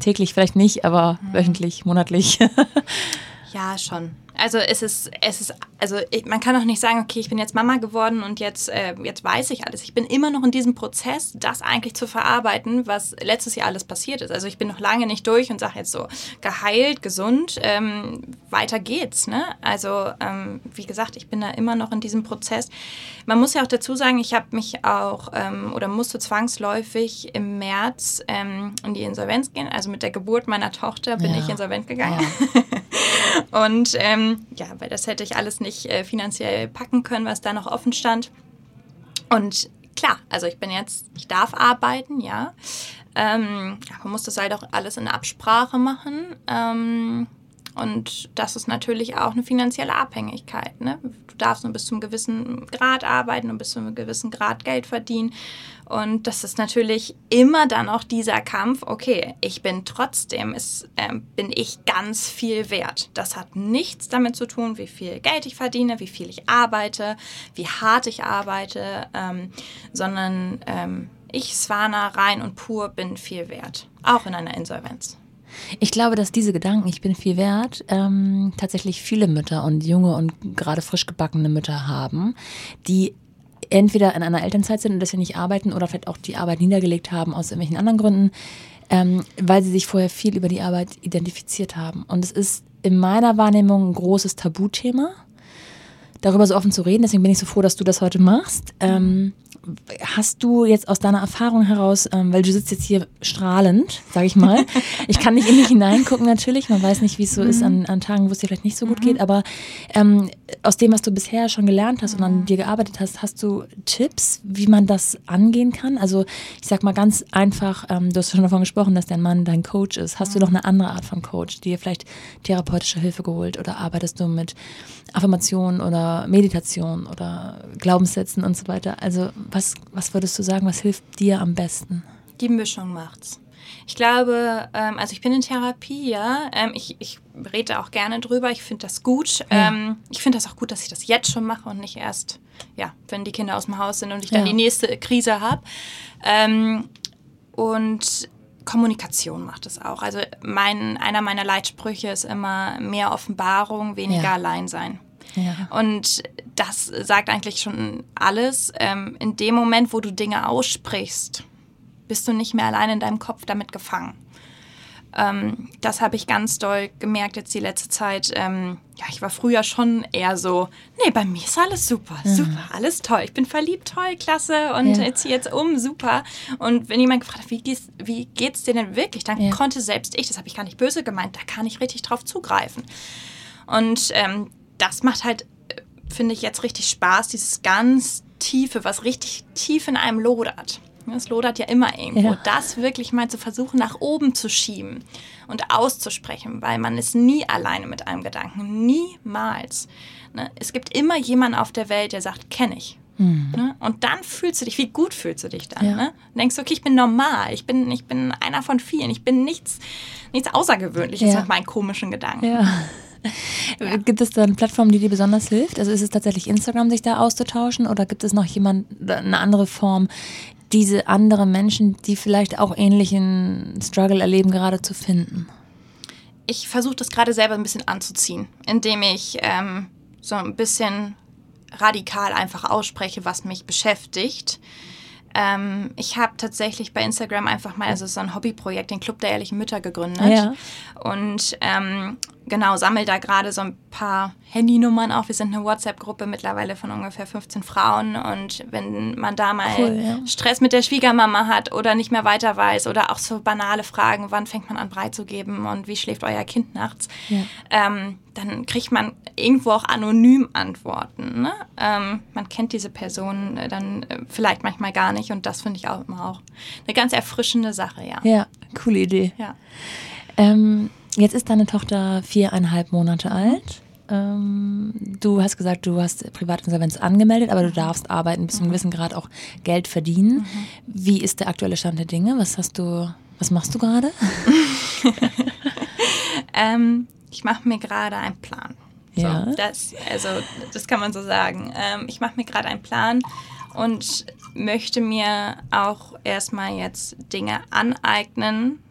täglich vielleicht nicht, aber mhm. wöchentlich, monatlich? <laughs> ja, schon also es ist, es ist, also man kann auch nicht sagen, okay, ich bin jetzt Mama geworden und jetzt, äh, jetzt weiß ich alles. Ich bin immer noch in diesem Prozess, das eigentlich zu verarbeiten, was letztes Jahr alles passiert ist. Also ich bin noch lange nicht durch und sage jetzt so, geheilt, gesund, ähm, weiter geht's. Ne? Also ähm, wie gesagt, ich bin da immer noch in diesem Prozess. Man muss ja auch dazu sagen, ich habe mich auch ähm, oder musste zwangsläufig im März ähm, in die Insolvenz gehen. Also mit der Geburt meiner Tochter bin ja. ich insolvent gegangen. Ja. <laughs> und ähm, ja, weil das hätte ich alles nicht äh, finanziell packen können, was da noch offen stand. Und klar, also ich bin jetzt, ich darf arbeiten, ja. Ähm, man muss das halt auch alles in Absprache machen. Ähm, und das ist natürlich auch eine finanzielle Abhängigkeit. Ne? Du darfst nur bis zum gewissen Grad arbeiten und bis zu einem gewissen Grad Geld verdienen. Und das ist natürlich immer dann auch dieser Kampf, okay, ich bin trotzdem, ist, äh, bin ich ganz viel wert. Das hat nichts damit zu tun, wie viel Geld ich verdiene, wie viel ich arbeite, wie hart ich arbeite, ähm, sondern ähm, ich, Svana, rein und pur bin viel wert, auch in einer Insolvenz. Ich glaube, dass diese Gedanken, ich bin viel wert, ähm, tatsächlich viele Mütter und junge und gerade frisch gebackene Mütter haben, die entweder in einer Elternzeit sind und deswegen nicht arbeiten oder vielleicht auch die Arbeit niedergelegt haben aus irgendwelchen anderen Gründen, ähm, weil sie sich vorher viel über die Arbeit identifiziert haben. Und es ist in meiner Wahrnehmung ein großes Tabuthema, darüber so offen zu reden. Deswegen bin ich so froh, dass du das heute machst. Ähm, hast du jetzt aus deiner Erfahrung heraus, ähm, weil du sitzt jetzt hier strahlend, sage ich mal. <laughs> Ich kann nicht in dich hineingucken natürlich, man weiß nicht, wie es so mhm. ist an, an, Tagen, wo es dir vielleicht nicht so gut mhm. geht, aber ähm, aus dem, was du bisher schon gelernt hast und an dir gearbeitet hast, hast du Tipps, wie man das angehen kann? Also ich sag mal ganz einfach, ähm, du hast schon davon gesprochen, dass dein Mann dein Coach ist. Hast du noch eine andere Art von Coach, dir vielleicht therapeutische Hilfe geholt oder arbeitest du mit Affirmation oder Meditation oder Glaubenssätzen und so weiter? Also was, was würdest du sagen, was hilft dir am besten? Die Mischung macht's. Ich glaube, ähm, also ich bin in Therapie, ja. Ähm, ich, ich rede auch gerne drüber. Ich finde das gut. Ja. Ähm, ich finde das auch gut, dass ich das jetzt schon mache und nicht erst, ja, wenn die Kinder aus dem Haus sind und ich dann ja. die nächste Krise habe. Ähm, und Kommunikation macht es auch. Also mein, einer meiner Leitsprüche ist immer mehr Offenbarung, weniger ja. Alleinsein. Ja. Und das sagt eigentlich schon alles. Ähm, in dem Moment, wo du Dinge aussprichst, bist du nicht mehr allein in deinem Kopf damit gefangen. Ähm, das habe ich ganz doll gemerkt jetzt die letzte Zeit. Ähm, ja, ich war früher schon eher so, nee, bei mir ist alles super, ja. super, alles toll. Ich bin verliebt, toll, klasse und ja. ziehe jetzt um, super. Und wenn jemand gefragt hat, wie geht's, wie geht's dir denn wirklich, dann ja. konnte selbst ich, das habe ich gar nicht böse gemeint, da kann ich richtig drauf zugreifen. Und ähm, das macht halt, äh, finde ich, jetzt richtig Spaß, dieses ganz Tiefe, was richtig tief in einem lodert. Es lodert ja immer irgendwo. Ja. Das wirklich mal zu versuchen, nach oben zu schieben und auszusprechen, weil man ist nie alleine mit einem Gedanken. Niemals. Ne? Es gibt immer jemanden auf der Welt, der sagt, kenne ich. Mhm. Und dann fühlst du dich, wie gut fühlst du dich dann? Ja. Ne? denkst du, okay, ich bin normal, ich bin, ich bin einer von vielen, ich bin nichts, nichts Außergewöhnliches ja. mit meinen komischen Gedanken. Ja. Ja. <laughs> Gibt es da eine Plattform, die dir besonders hilft? Also ist es tatsächlich Instagram, sich da auszutauschen oder gibt es noch jemand, eine andere Form, diese anderen Menschen, die vielleicht auch ähnlichen Struggle erleben, gerade zu finden? Ich versuche das gerade selber ein bisschen anzuziehen, indem ich ähm, so ein bisschen radikal einfach ausspreche, was mich beschäftigt. Ähm, ich habe tatsächlich bei Instagram einfach mal, also so ein Hobbyprojekt, den Club der ehrlichen Mütter gegründet. Ja. Und ähm, genau, sammle da gerade so ein paar Handynummern auf. Wir sind eine WhatsApp-Gruppe mittlerweile von ungefähr 15 Frauen. Und wenn man da mal cool, ja. Stress mit der Schwiegermama hat oder nicht mehr weiter weiß oder auch so banale Fragen, wann fängt man an Brei zu geben und wie schläft euer Kind nachts, ja. ähm, dann kriegt man irgendwo auch anonym Antworten. Ne? Ähm, man kennt diese Person äh, dann äh, vielleicht manchmal gar nicht und das finde ich auch immer auch eine ganz erfrischende Sache, ja. Ja, coole Idee. Ja. Ähm, jetzt ist deine Tochter viereinhalb Monate alt. ähm, du hast gesagt, du hast Privatinsolvenz angemeldet, aber du mhm. darfst arbeiten, bis zu einem mhm. gewissen Grad auch Geld verdienen. Mhm. Wie ist der aktuelle Stand der Dinge? Was hast du, was machst du gerade? <laughs> ähm, ich mache mir gerade einen Plan. So, ja. das, also, das kann man so sagen. Ähm, ich mache mir gerade einen Plan und möchte mir auch erstmal jetzt Dinge aneignen,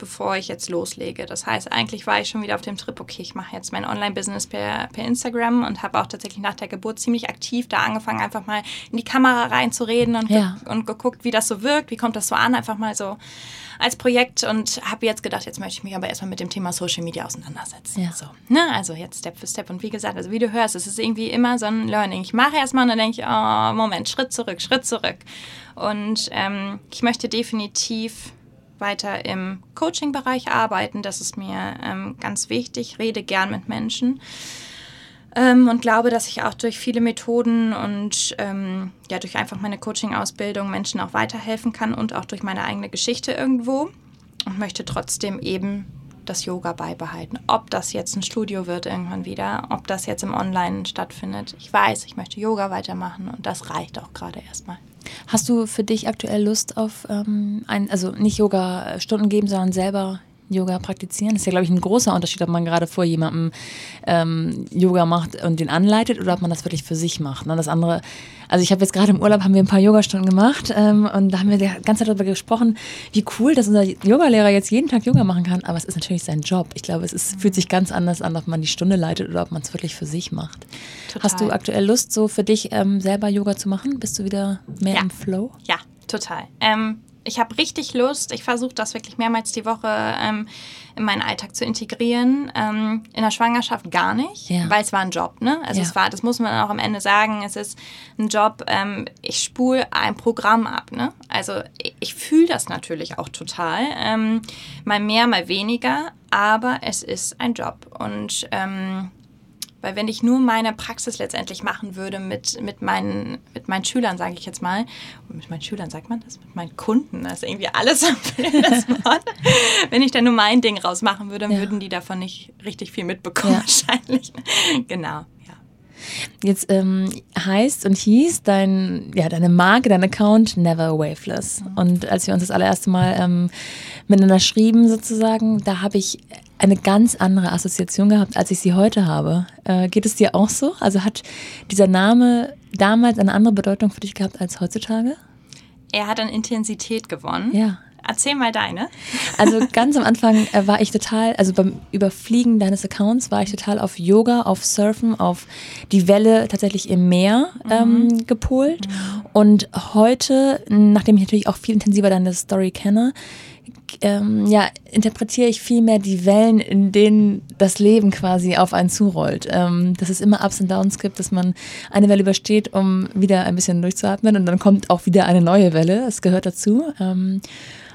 bevor ich jetzt loslege. Das heißt, eigentlich war ich schon wieder auf dem Trip, okay, ich mache jetzt mein Online-Business per, per Instagram und habe auch tatsächlich nach der Geburt ziemlich aktiv da angefangen, einfach mal in die Kamera reinzureden und, ja. ge und geguckt, wie das so wirkt, wie kommt das so an, einfach mal so als Projekt und habe jetzt gedacht, jetzt möchte ich mich aber erstmal mit dem Thema Social Media auseinandersetzen. Ja. So, ne? Also jetzt Step für Step und wie gesagt, also wie du hörst, es ist irgendwie immer so ein Learning. Ich mache erstmal und dann denke ich, oh, Moment, Schritt zurück, Schritt zurück. Und ähm, ich möchte definitiv weiter im Coaching-Bereich arbeiten. Das ist mir ähm, ganz wichtig. Rede gern mit Menschen. Ähm, und glaube, dass ich auch durch viele Methoden und ähm, ja, durch einfach meine Coaching-Ausbildung Menschen auch weiterhelfen kann und auch durch meine eigene Geschichte irgendwo. Und möchte trotzdem eben das Yoga beibehalten. Ob das jetzt ein Studio wird irgendwann wieder, ob das jetzt im Online stattfindet. Ich weiß, ich möchte Yoga weitermachen und das reicht auch gerade erstmal. Hast du für dich aktuell Lust auf ähm, ein, also nicht Yoga-Stunden geben, sondern selber Yoga praktizieren? Das ist ja, glaube ich, ein großer Unterschied, ob man gerade vor jemandem ähm, Yoga macht und den anleitet oder ob man das wirklich für sich macht. Ne? Das andere, also ich habe jetzt gerade im Urlaub haben wir ein paar Yogastunden gemacht ähm, und da haben wir die ganze Zeit darüber gesprochen, wie cool, dass unser Yogalehrer jetzt jeden Tag Yoga machen kann. Aber es ist natürlich sein Job. Ich glaube, es ist, fühlt sich ganz anders an, ob man die Stunde leitet oder ob man es wirklich für sich macht. Total. Hast du aktuell Lust, so für dich ähm, selber Yoga zu machen? Bist du wieder mehr ja. im Flow? Ja, total. Ähm, ich habe richtig Lust. Ich versuche das wirklich mehrmals die Woche ähm, in meinen Alltag zu integrieren. Ähm, in der Schwangerschaft gar nicht, ja. weil es war ein Job. Ne? Also ja. es war, das muss man auch am Ende sagen. Es ist ein Job. Ähm, ich spule ein Programm ab. Ne? Also ich, ich fühle das natürlich auch total. Ähm, mal mehr, mal weniger. Aber es ist ein Job und ähm, weil wenn ich nur meine Praxis letztendlich machen würde mit, mit, meinen, mit meinen Schülern, sage ich jetzt mal, mit meinen Schülern sagt man das, mit meinen Kunden, das ist irgendwie alles <laughs> das Wort. wenn ich dann nur mein Ding rausmachen würde, dann ja. würden die davon nicht richtig viel mitbekommen ja. <laughs> wahrscheinlich. Genau. Jetzt ähm, heißt und hieß dein, ja, deine Marke, dein Account Never Waveless. Und als wir uns das allererste Mal ähm, miteinander schrieben, sozusagen, da habe ich eine ganz andere Assoziation gehabt, als ich sie heute habe. Äh, geht es dir auch so? Also hat dieser Name damals eine andere Bedeutung für dich gehabt als heutzutage? Er hat an Intensität gewonnen. Ja. Erzähl mal deine. Also <laughs> ganz am Anfang äh, war ich total, also beim Überfliegen deines Accounts war ich total auf Yoga, auf Surfen, auf die Welle tatsächlich im Meer ähm, mhm. gepolt. Mhm. Und heute, nachdem ich natürlich auch viel intensiver deine Story kenne, ähm, ja, interpretiere ich viel mehr die Wellen, in denen das Leben quasi auf einen zurollt. Ähm, dass es immer Ups und Downs gibt, dass man eine Welle übersteht, um wieder ein bisschen durchzuatmen und dann kommt auch wieder eine neue Welle. Es gehört dazu. Ähm,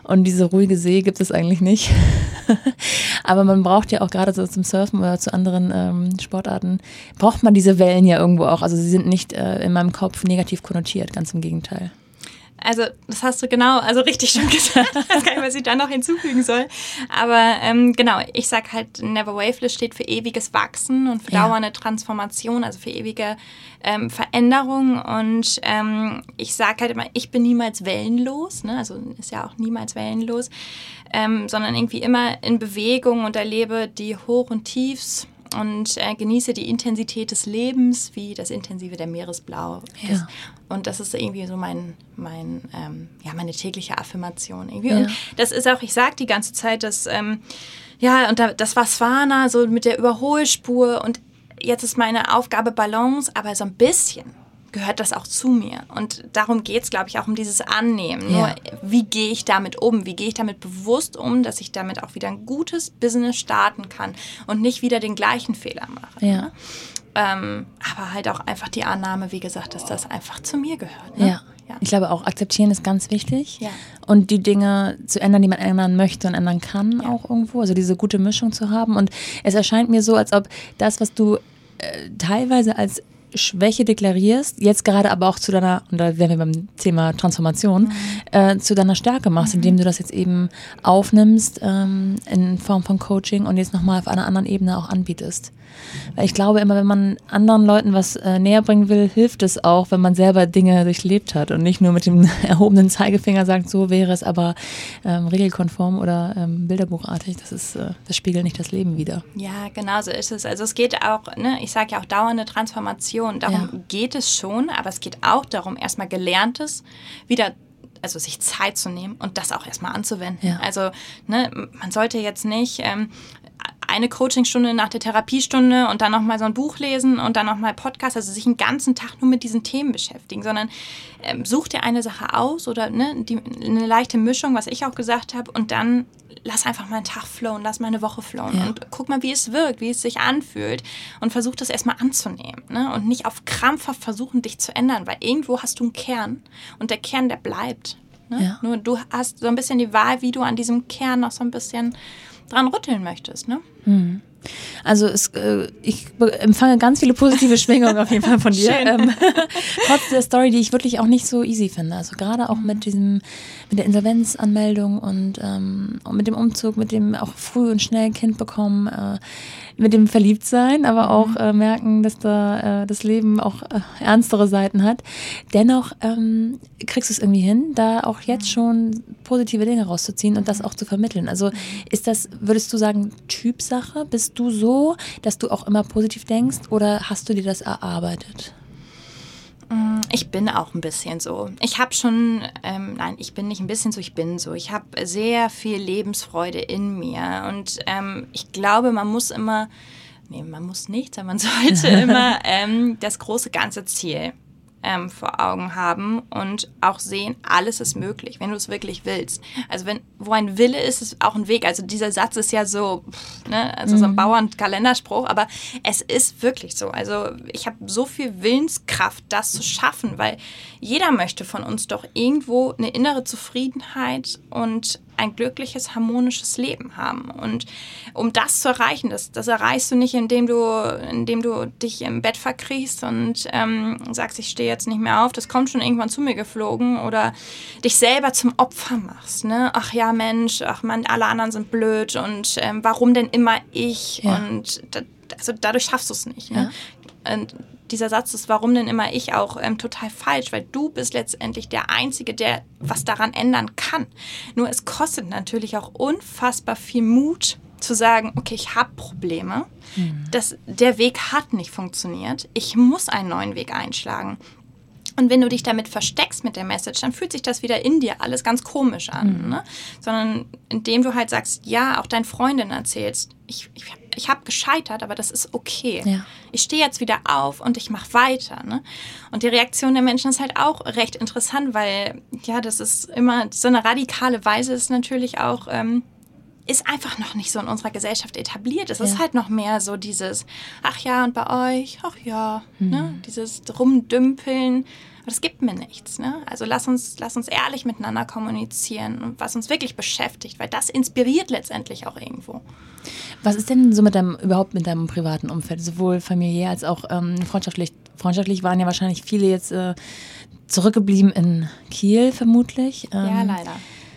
und diese ruhige See gibt es eigentlich nicht. <laughs> Aber man braucht ja auch gerade so zum Surfen oder zu anderen ähm, Sportarten, braucht man diese Wellen ja irgendwo auch. Also sie sind nicht äh, in meinem Kopf negativ konnotiert, ganz im Gegenteil. Also, das hast du genau, also richtig schon <laughs> gesagt. ich weiß gar nicht, was ich da noch hinzufügen soll. Aber ähm, genau, ich sag halt, Never Waveless steht für ewiges Wachsen und für ja. dauernde Transformation, also für ewige ähm, Veränderung. Und ähm, ich sag halt immer, ich bin niemals wellenlos, ne? also ist ja auch niemals wellenlos, ähm, sondern irgendwie immer in Bewegung und erlebe die Hoch- und Tiefs und äh, genieße die Intensität des Lebens wie das Intensive der Meeresblau. Ja. Das, und das ist irgendwie so mein, mein ähm, ja, meine tägliche Affirmation irgendwie. Ja. Und das ist auch, ich sage die ganze Zeit, dass, ähm, ja, und da, das war Swana, so mit der Überholspur und jetzt ist meine Aufgabe Balance, aber so ein bisschen gehört das auch zu mir. Und darum geht es, glaube ich, auch um dieses Annehmen. Ja. Nur, wie gehe ich damit um? Wie gehe ich damit bewusst um, dass ich damit auch wieder ein gutes Business starten kann und nicht wieder den gleichen Fehler mache. Ja. Ähm, aber halt auch einfach die Annahme, wie gesagt, dass das einfach zu mir gehört. Ne? Ja. ja. Ich glaube auch, akzeptieren ist ganz wichtig. Ja. Und die Dinge zu ändern, die man ändern möchte und ändern kann, ja. auch irgendwo. Also diese gute Mischung zu haben. Und es erscheint mir so, als ob das, was du äh, teilweise als Schwäche deklarierst, jetzt gerade aber auch zu deiner, und da wären wir beim Thema Transformation, mhm. äh, zu deiner Stärke machst, mhm. indem du das jetzt eben aufnimmst ähm, in Form von Coaching und jetzt nochmal auf einer anderen Ebene auch anbietest. Weil ich glaube immer, wenn man anderen Leuten was äh, näher bringen will, hilft es auch, wenn man selber Dinge durchlebt hat und nicht nur mit dem <laughs> erhobenen Zeigefinger sagt, so wäre es aber ähm, regelkonform oder ähm, bilderbuchartig. Das ist, äh, das spiegelt nicht das Leben wieder. Ja, genau so ist es. Also es geht auch, ne, ich sage ja auch dauernde Transformation. Darum ja. geht es schon, aber es geht auch darum, erstmal Gelerntes wieder also sich Zeit zu nehmen und das auch erstmal anzuwenden. Ja. Also ne, man sollte jetzt nicht ähm, eine Coachingstunde nach der Therapiestunde und dann nochmal so ein Buch lesen und dann nochmal Podcast, also sich einen ganzen Tag nur mit diesen Themen beschäftigen, sondern ähm, such dir eine Sache aus oder ne, die, eine leichte Mischung, was ich auch gesagt habe, und dann lass einfach mal einen Tag flowen, lass mal eine Woche flowen ja. und guck mal, wie es wirkt, wie es sich anfühlt und versuch das erstmal anzunehmen ne? und nicht auf krampfhaft versuchen, dich zu ändern, weil irgendwo hast du einen Kern und der Kern, der bleibt. Ne? Ja. Nur du hast so ein bisschen die Wahl, wie du an diesem Kern noch so ein bisschen dran rütteln möchtest. Ne? Mhm. Also es, äh, ich empfange ganz viele positive Schwingungen auf jeden Fall von dir. Ähm, trotz der Story, die ich wirklich auch nicht so easy finde. Also gerade auch mit diesem, mit der Insolvenzanmeldung und, ähm, und mit dem Umzug, mit dem auch früh und schnell Kind bekommen, äh, mit dem Verliebtsein, aber auch mhm. äh, merken, dass da äh, das Leben auch äh, ernstere Seiten hat. Dennoch ähm, kriegst du es irgendwie hin, da auch jetzt mhm. schon positive Dinge rauszuziehen und das auch zu vermitteln. Also ist das, würdest du sagen, Typsache? Bist du so, dass du auch immer positiv denkst oder hast du dir das erarbeitet? Mm, ich bin auch ein bisschen so. Ich habe schon, ähm, nein, ich bin nicht ein bisschen so, ich bin so. Ich habe sehr viel Lebensfreude in mir und ähm, ich glaube, man muss immer, nee, man muss nicht, sondern man <laughs> sollte <laughs> immer ähm, das große ganze Ziel ähm, vor Augen haben und auch sehen, alles ist möglich, wenn du es wirklich willst. Also wenn, wo ein Wille ist, ist auch ein Weg. Also dieser Satz ist ja so, ne, also mhm. so ein mhm. Bauernkalenderspruch, aber es ist wirklich so. Also ich habe so viel Willenskraft, das zu schaffen, weil jeder möchte von uns doch irgendwo eine innere Zufriedenheit und ein glückliches, harmonisches Leben haben. Und um das zu erreichen, das, das erreichst du nicht, indem du, indem du dich im Bett verkriechst und ähm, sagst, ich stehe jetzt nicht mehr auf, das kommt schon irgendwann zu mir geflogen oder dich selber zum Opfer machst. Ne? Ach ja, Mensch, ach man, alle anderen sind blöd und ähm, warum denn immer ich? Ja. Und da, also dadurch schaffst du es nicht. Ne? Ja. Und dieser Satz ist, warum denn immer ich auch, ähm, total falsch, weil du bist letztendlich der Einzige, der was daran ändern kann. Nur es kostet natürlich auch unfassbar viel Mut zu sagen, okay, ich habe Probleme, mhm. das, der Weg hat nicht funktioniert, ich muss einen neuen Weg einschlagen. Und wenn du dich damit versteckst mit der Message, dann fühlt sich das wieder in dir alles ganz komisch an. Mhm. Ne? Sondern indem du halt sagst, ja, auch deinen Freundinnen erzählst, ich, ich ich habe gescheitert, aber das ist okay. Ja. Ich stehe jetzt wieder auf und ich mache weiter. Ne? Und die Reaktion der Menschen ist halt auch recht interessant, weil ja, das ist immer so eine radikale Weise ist natürlich auch ähm, ist einfach noch nicht so in unserer Gesellschaft etabliert. Es ja. ist halt noch mehr so dieses, ach ja, und bei euch, ach ja, mhm. ne? dieses Rumdümpeln. Aber das gibt mir nichts. Ne? Also lass uns, lass uns ehrlich miteinander kommunizieren was uns wirklich beschäftigt, weil das inspiriert letztendlich auch irgendwo. Was ist denn so mit deinem, überhaupt mit deinem privaten Umfeld, sowohl familiär als auch ähm, freundschaftlich? Freundschaftlich waren ja wahrscheinlich viele jetzt äh, zurückgeblieben in Kiel, vermutlich. Ähm, ja, leider.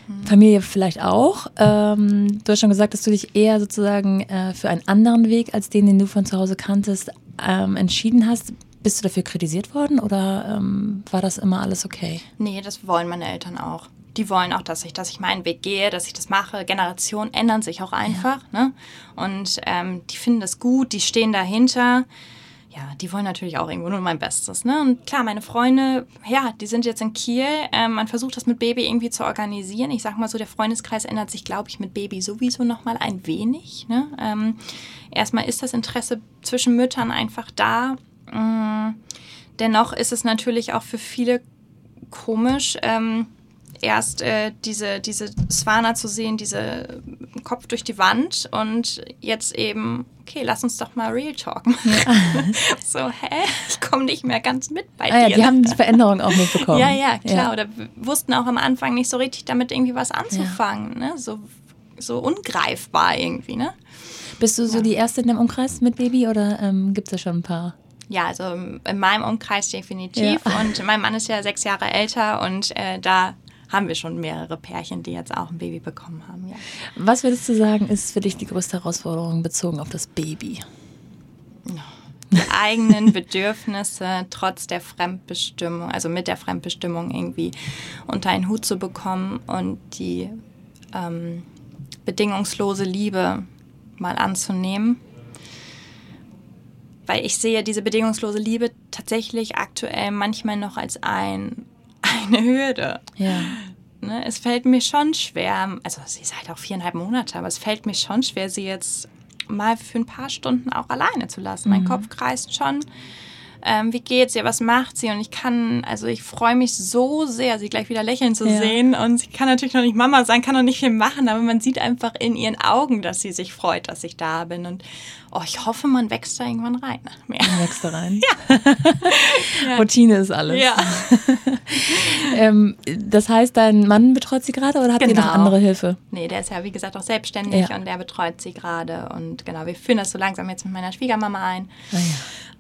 Hm. Familie vielleicht auch. Ähm, du hast schon gesagt, dass du dich eher sozusagen äh, für einen anderen Weg als den, den du von zu Hause kanntest, ähm, entschieden hast. Bist du dafür kritisiert worden oder ähm, war das immer alles okay? Nee, das wollen meine Eltern auch. Die wollen auch, dass ich, dass ich meinen Weg gehe, dass ich das mache. Generationen ändern sich auch einfach. Ja. Ne? Und ähm, die finden das gut, die stehen dahinter. Ja, die wollen natürlich auch irgendwo nur mein Bestes. Ne? Und klar, meine Freunde, ja, die sind jetzt in Kiel. Ähm, man versucht das mit Baby irgendwie zu organisieren. Ich sag mal so, der Freundeskreis ändert sich, glaube ich, mit Baby sowieso noch mal ein wenig. Ne? Ähm, erstmal ist das Interesse zwischen Müttern einfach da. Mm, dennoch ist es natürlich auch für viele komisch, ähm, erst äh, diese, diese Swana zu sehen, diese Kopf durch die Wand und jetzt eben, okay, lass uns doch mal real talken. Ja. <laughs> so, hä? Ich komme nicht mehr ganz mit bei ah, dir. Ja, die haben die Veränderung auch mitbekommen. Ja, ja, klar. Ja. Oder wussten auch am Anfang nicht so richtig damit irgendwie was anzufangen. Ja. Ne? So, so ungreifbar irgendwie, ne? Bist du so die Erste in dem Umkreis mit Baby oder ähm, gibt es da schon ein paar? Ja, also in meinem Umkreis definitiv. Ja. Und mein Mann ist ja sechs Jahre älter und äh, da haben wir schon mehrere Pärchen, die jetzt auch ein Baby bekommen haben. Ja. Was würdest du sagen, ist für dich die größte Herausforderung bezogen auf das Baby? Die eigenen <laughs> Bedürfnisse trotz der Fremdbestimmung, also mit der Fremdbestimmung irgendwie unter einen Hut zu bekommen und die ähm, bedingungslose Liebe mal anzunehmen. Weil ich sehe diese bedingungslose Liebe tatsächlich aktuell manchmal noch als ein <laughs> eine Hürde. Ja. Ne, es fällt mir schon schwer, also sie ist halt auch viereinhalb Monate, aber es fällt mir schon schwer, sie jetzt mal für ein paar Stunden auch alleine zu lassen. Mhm. Mein Kopf kreist schon ähm, wie geht's ihr, was macht sie? Und ich kann, also ich freue mich so sehr, sie gleich wieder lächeln zu ja. sehen. Und sie kann natürlich noch nicht Mama sein, kann noch nicht viel machen, aber man sieht einfach in ihren Augen, dass sie sich freut, dass ich da bin. Und oh, ich hoffe, man wächst da irgendwann rein. Mehr. Man wächst da rein. <laughs> Ja. <laughs> Routine ist alles. Ja. <laughs> ähm, das heißt, dein Mann betreut sie gerade oder habt genau. ihr noch genau. andere Hilfe? Nee, der ist ja, wie gesagt, auch selbstständig ja. und der betreut sie gerade. Und genau, wir führen das so langsam jetzt mit meiner Schwiegermama ein. Ah, ja.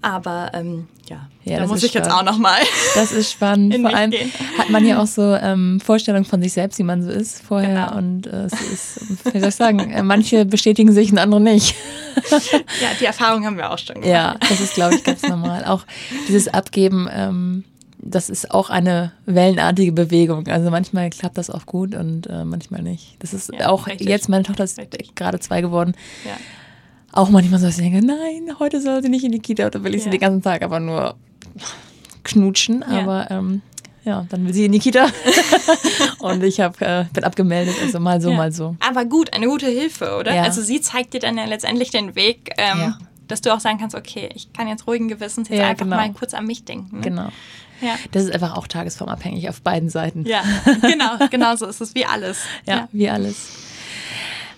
Aber ähm, ja, ja, da muss ich spannend. jetzt auch noch mal. Das ist spannend. <laughs> Vor allem gehen. hat man ja auch so ähm, Vorstellungen von sich selbst, wie man so ist vorher. Genau. Und äh, es ist, wie soll ich sagen, äh, manche bestätigen sich und andere nicht. <laughs> ja, die Erfahrung haben wir auch schon gemacht. Ja, das ist, glaube ich, ganz normal. Auch dieses Abgeben, ähm, das ist auch eine wellenartige Bewegung. Also manchmal klappt das auch gut und äh, manchmal nicht. Das ist ja, auch richtig. jetzt, meine Tochter ist richtig. gerade zwei geworden. Ja auch manchmal so, dass ich denke, nein, heute soll sie nicht in die Kita oder will ich ja. sie den ganzen Tag aber nur knutschen. Ja. Aber ähm, ja, dann will sie in die Kita <laughs> und ich hab, äh, bin abgemeldet, also mal so, ja. mal so. Aber gut, eine gute Hilfe, oder? Also sie zeigt dir dann ja letztendlich den Weg, ähm, dass du auch sagen kannst, okay, ich kann jetzt ruhigen Gewissens jetzt einfach genau. mal kurz an mich denken. Ne? Genau. Ja. Das ist einfach auch tagesformabhängig auf beiden Seiten. Ja, genau, genau so ist es wie alles. <laughs> Ja, wie alles.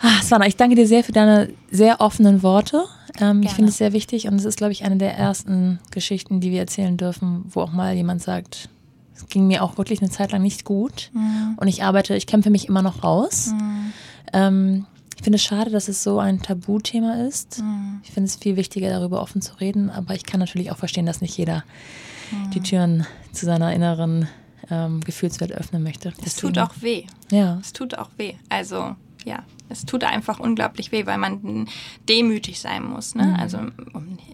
Ah, Svana, ich danke dir sehr für deine sehr offenen Worte. Ähm, ich finde es sehr wichtig und es ist, glaube ich, eine der ersten Geschichten, die wir erzählen dürfen, wo auch mal jemand sagt, es ging mir auch wirklich eine Zeit lang nicht gut mhm. und ich arbeite, ich kämpfe mich immer noch raus. Mhm. Ähm, ich finde es schade, dass es so ein Tabuthema ist. Mhm. Ich finde es viel wichtiger, darüber offen zu reden, aber ich kann natürlich auch verstehen, dass nicht jeder mhm. die Türen zu seiner inneren ähm, Gefühlswelt öffnen möchte. Es tut auch weh. Ja. Es tut auch weh. Also ja, es tut einfach unglaublich weh, weil man demütig sein muss. Ne? Mhm. Also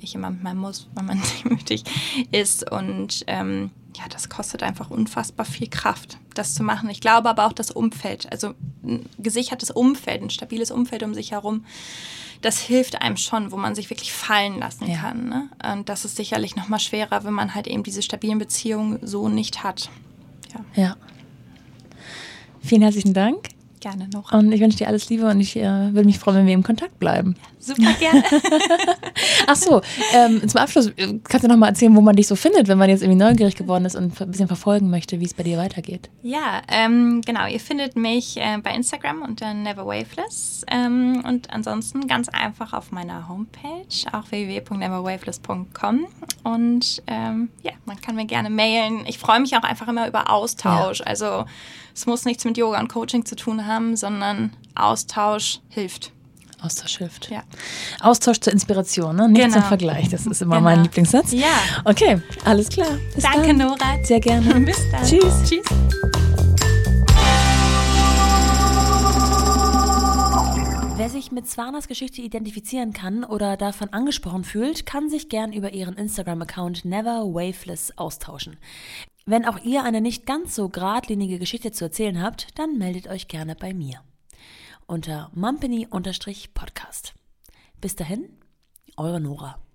ich immer, man muss, weil man demütig ist. Und ähm, ja, das kostet einfach unfassbar viel Kraft, das zu machen. Ich glaube aber auch das Umfeld, also ein gesichertes Umfeld, ein stabiles Umfeld um sich herum, das hilft einem schon, wo man sich wirklich fallen lassen ja. kann. Ne? Und das ist sicherlich noch mal schwerer, wenn man halt eben diese stabilen Beziehungen so nicht hat. Ja. ja. Vielen herzlichen Dank. Gerne noch. Und ich wünsche dir alles Liebe und ich äh, würde mich freuen, wenn wir im Kontakt bleiben. Ja, super gerne. <laughs> Ach so, ähm, zum Abschluss äh, kannst du noch mal erzählen, wo man dich so findet, wenn man jetzt irgendwie neugierig geworden ist und ein bisschen verfolgen möchte, wie es bei dir weitergeht. Ja, ähm, genau. Ihr findet mich äh, bei Instagram unter neverwaveless ähm, und ansonsten ganz einfach auf meiner Homepage, auch www.neverwaveless.com und ähm, ja, man kann mir gerne mailen. Ich freue mich auch einfach immer über Austausch. Ja. Also es muss nichts mit Yoga und Coaching zu tun haben, sondern Austausch hilft. Austausch hilft. Ja. Austausch zur Inspiration, ne? Nicht genau. zum Vergleich. Das ist immer genau. mein Lieblingssatz. Ja. Okay, alles klar. Bis Danke, dann. Nora. Sehr gerne. <laughs> Bis dann. Tschüss. Tschüss. Wer sich mit Swanas Geschichte identifizieren kann oder davon angesprochen fühlt, kann sich gern über ihren Instagram-Account Never Waveless austauschen. Wenn auch ihr eine nicht ganz so geradlinige Geschichte zu erzählen habt, dann meldet euch gerne bei mir. Unter mumpany-podcast. Bis dahin, eure Nora.